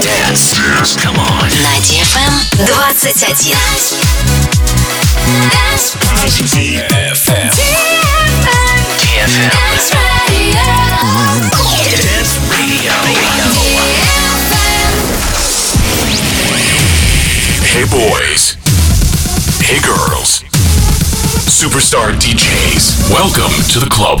Dance. Dance. Come on. На DFM 21. DFM. DFM. Dance Radio. Hey boys. Hey girls. Superstar DJs. Welcome to the club.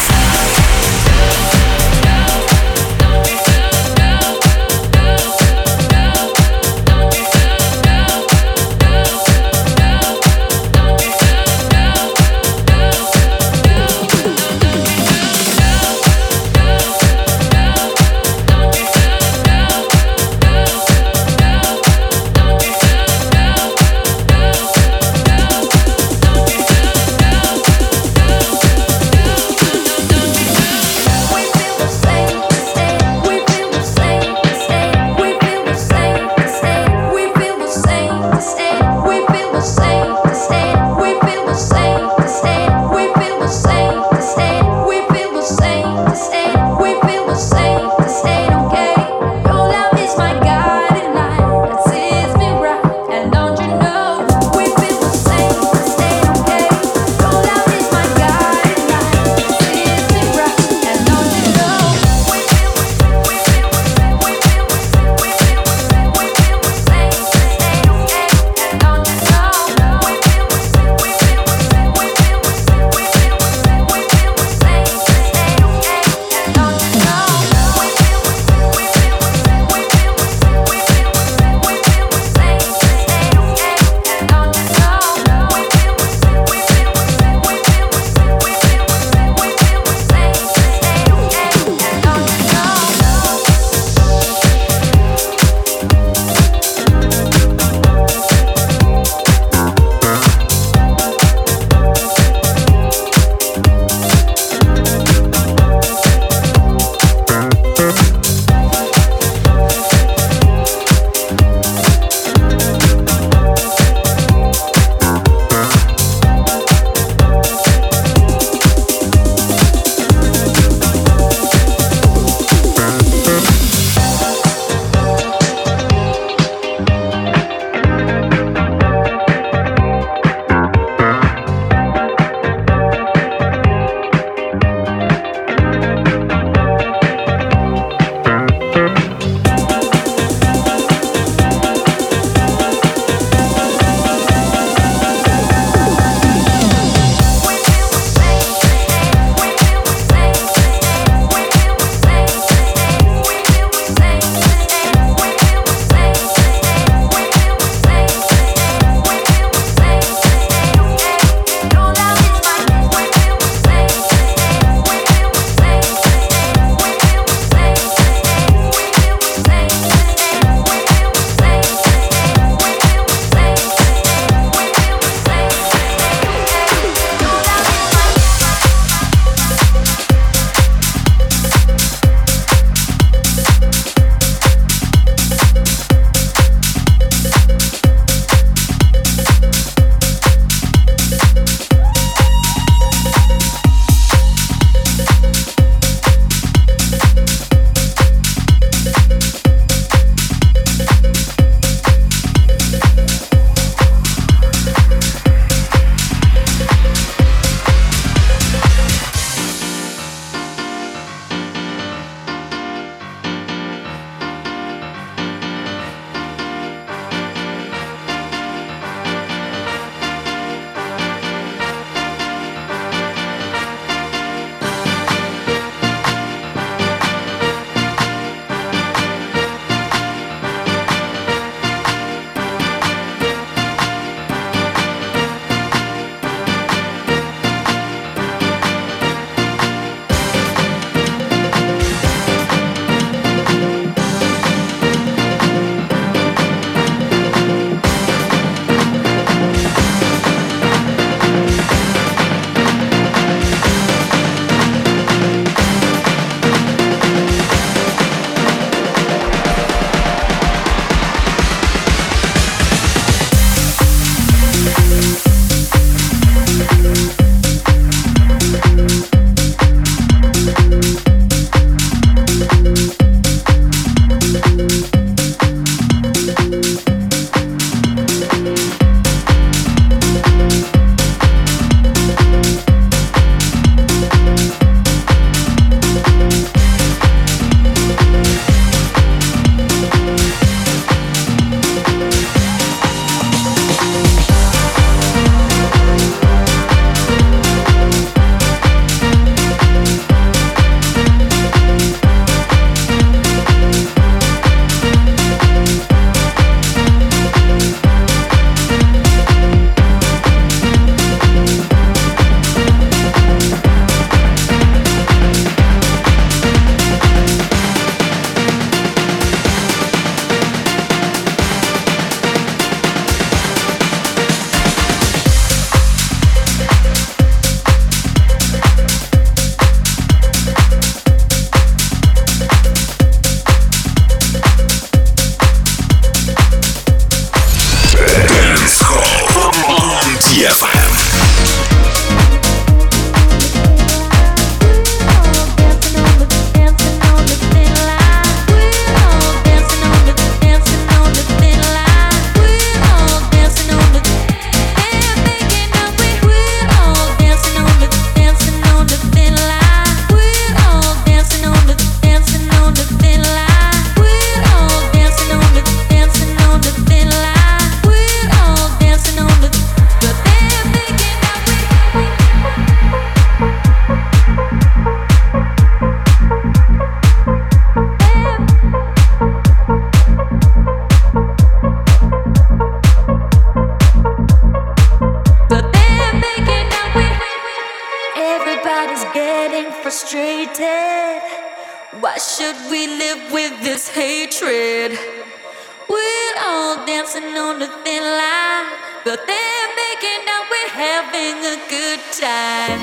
Having a good time.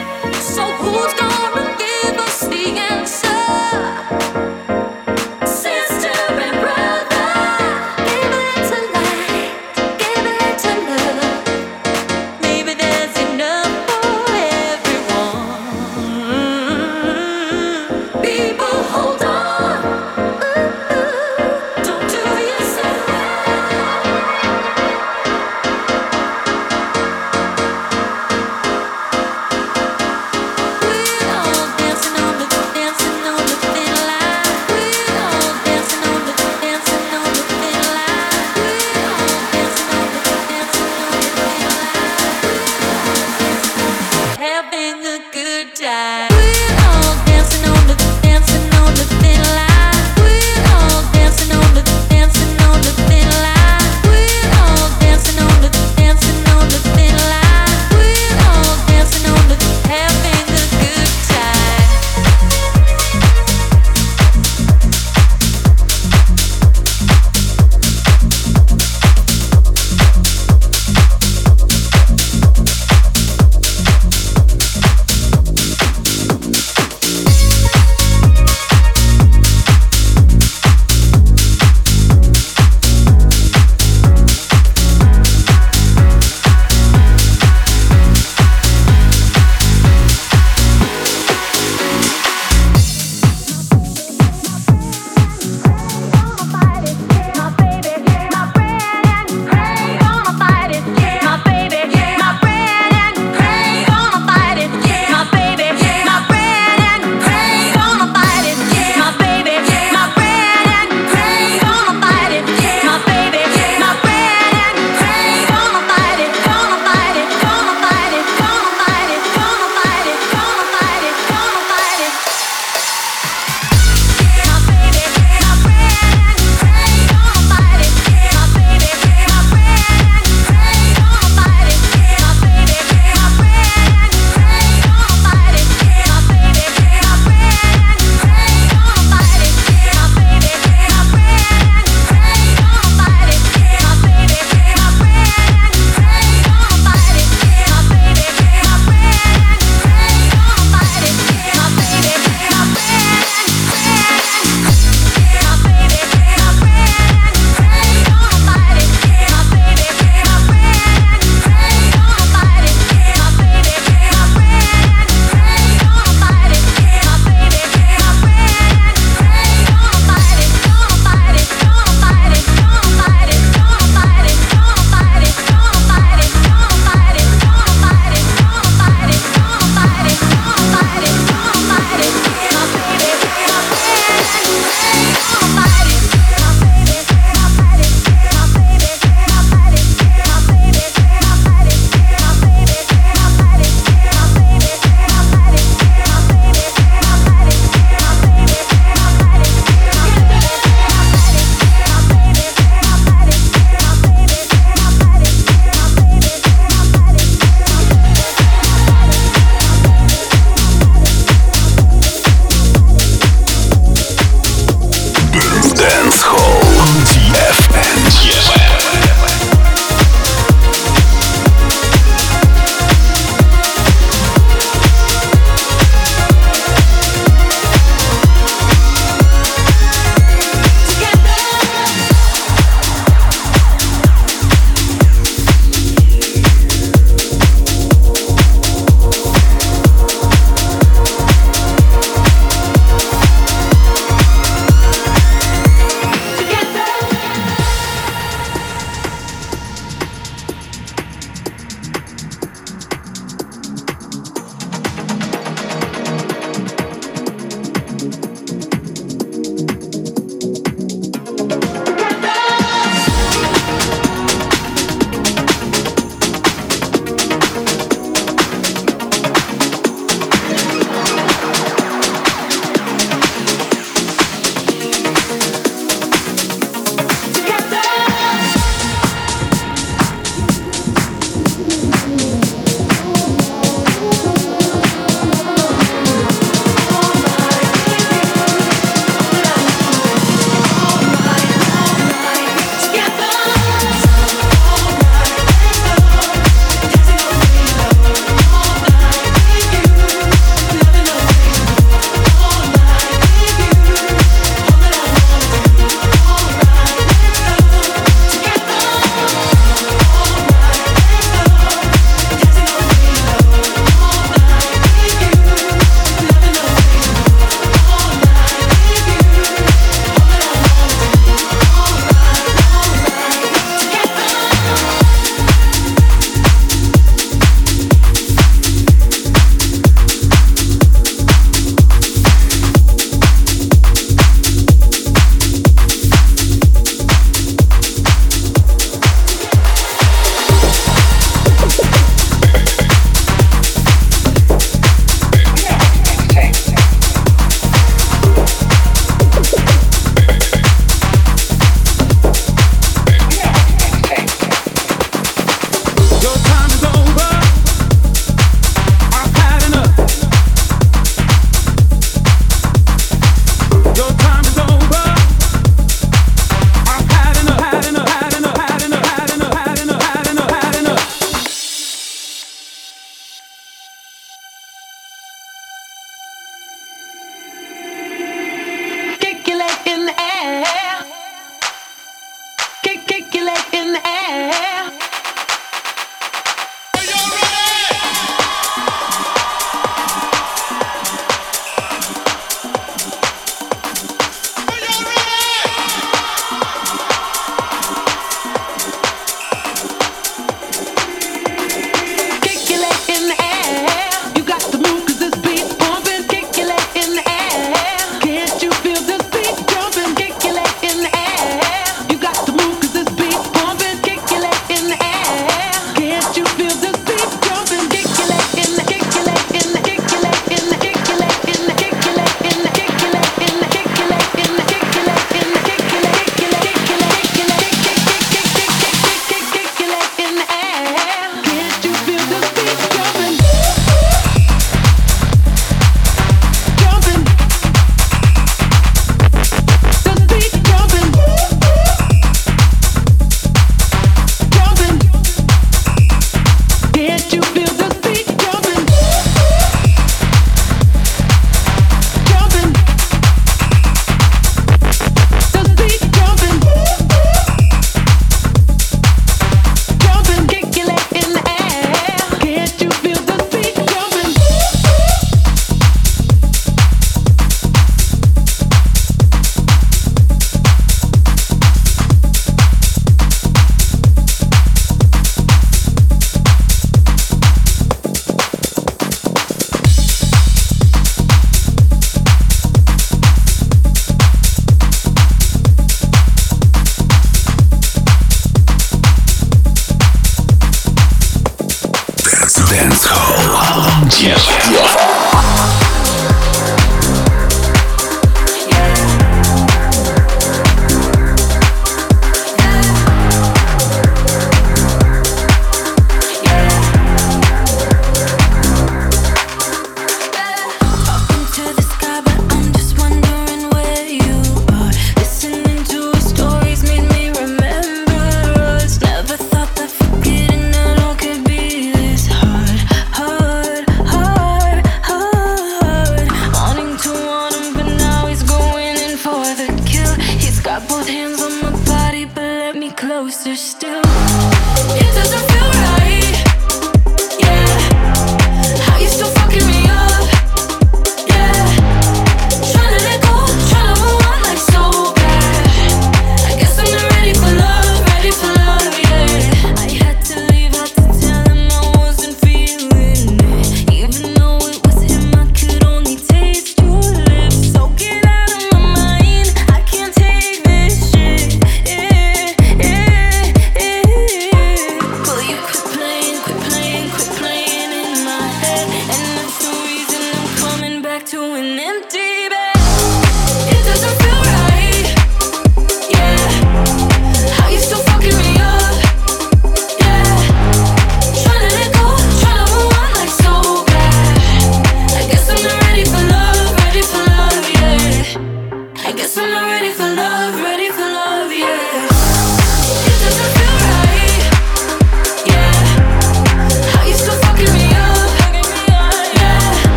So who's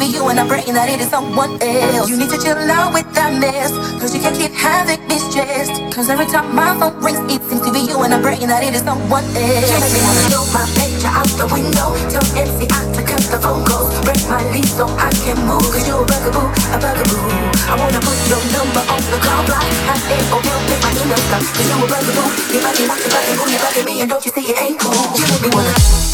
it be you, and I'm praying that it is someone else. You need to chill out with that mess, cause you can't keep having me stressed. Cause every time my phone rings, it seems to be you, and I'm praying that it is someone else. You make me wanna throw my picture out the window, tell MCI to cut the phone calls, break my lease so I can move. Cause you're a bugaboo, a bugaboo. I wanna put your number on the call block, have it or you'll make my email stop. Cause you're a bugaboo, you bugging, want to bugging, who you bugging me, and don't you see it ain't cool? You make me wanna.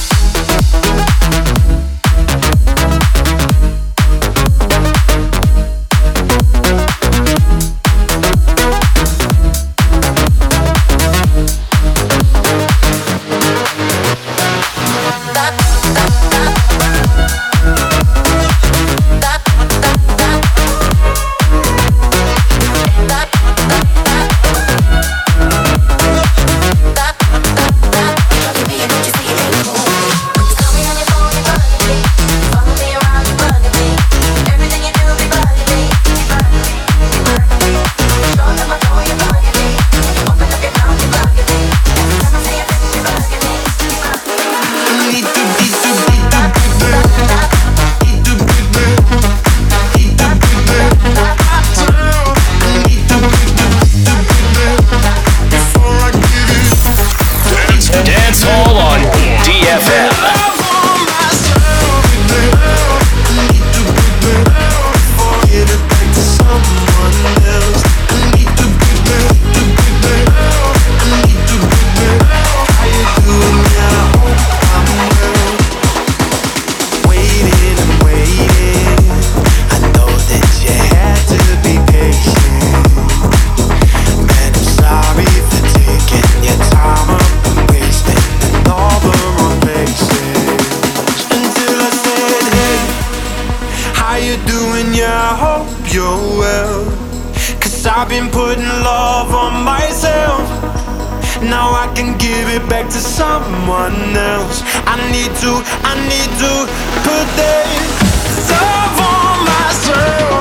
Been putting love on myself. Now I can give it back to someone else. I need to, I need to put that love on myself.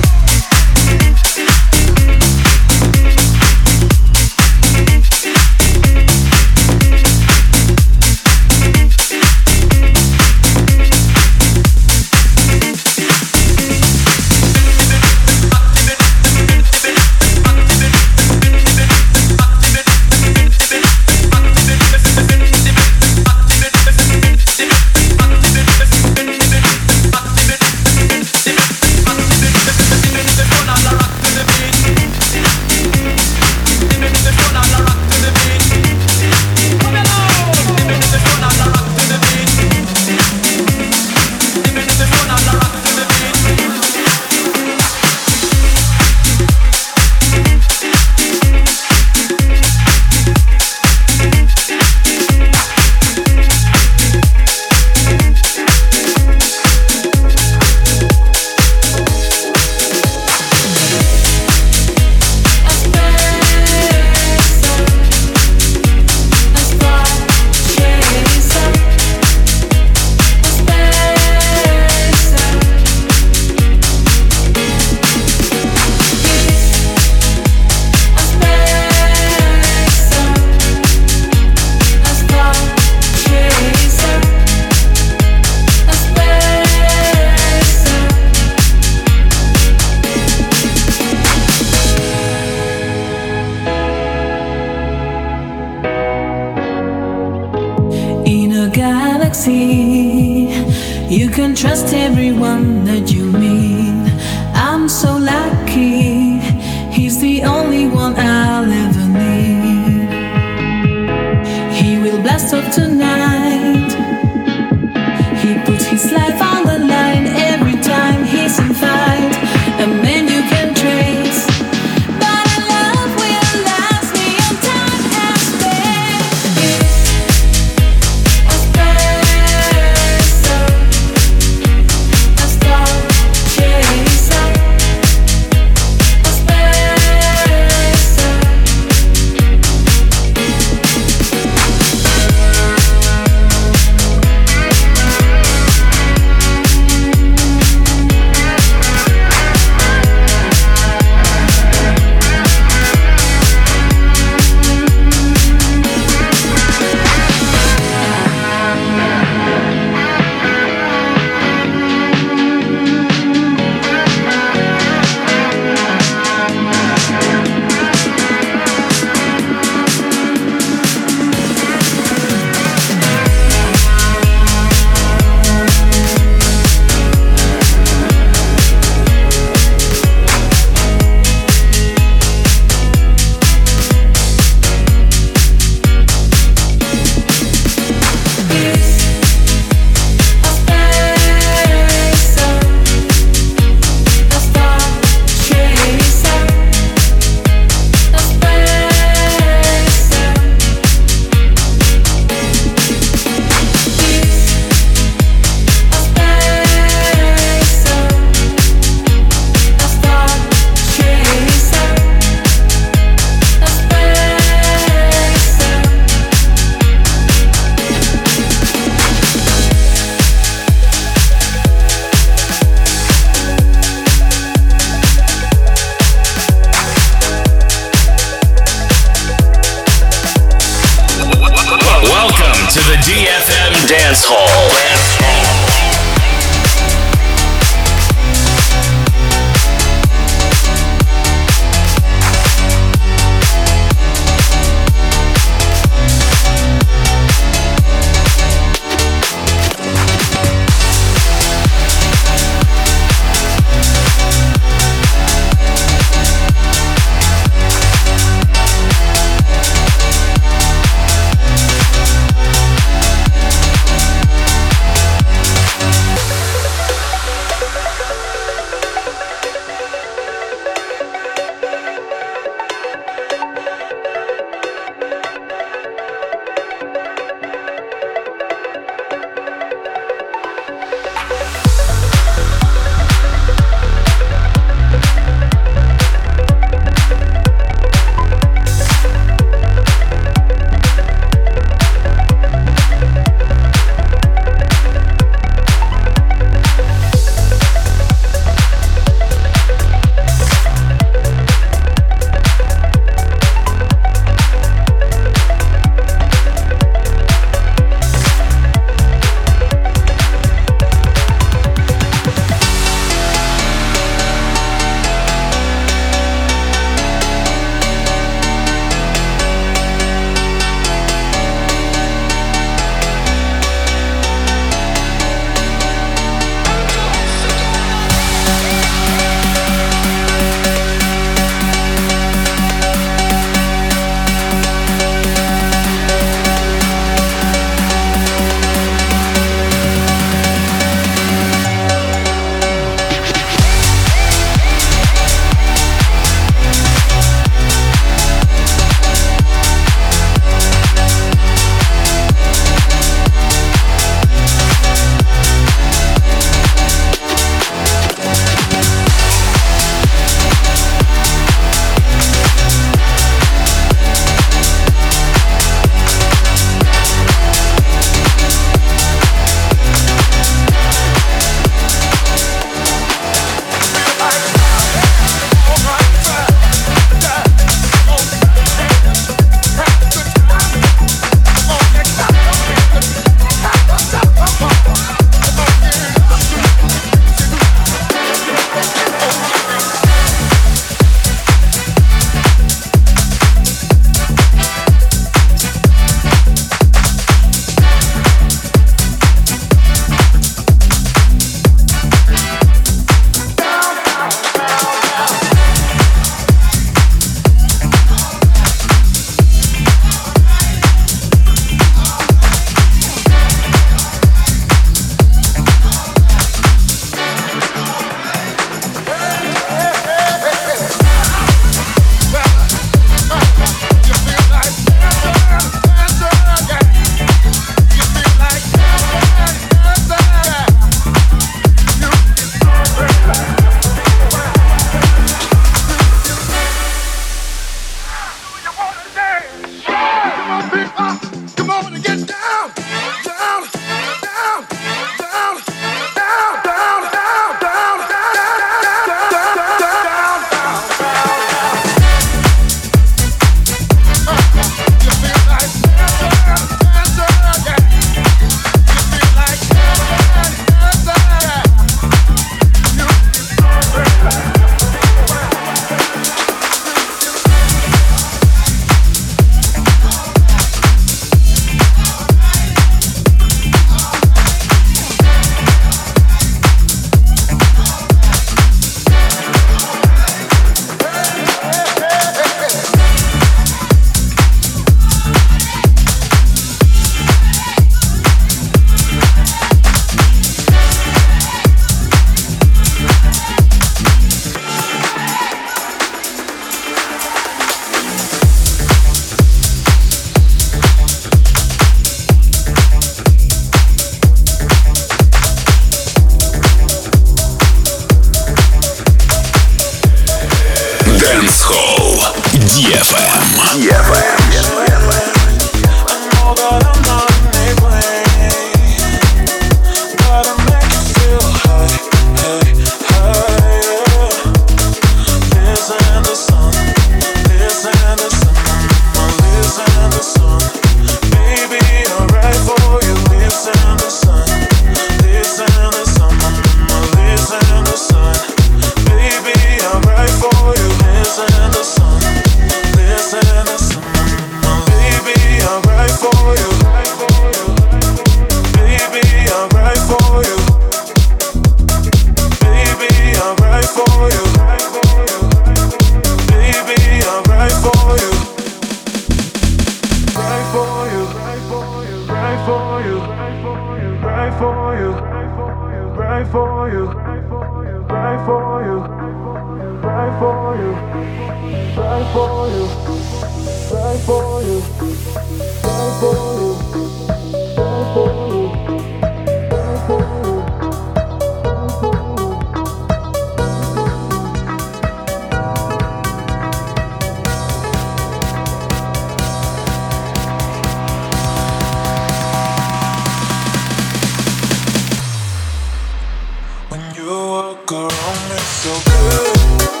so good.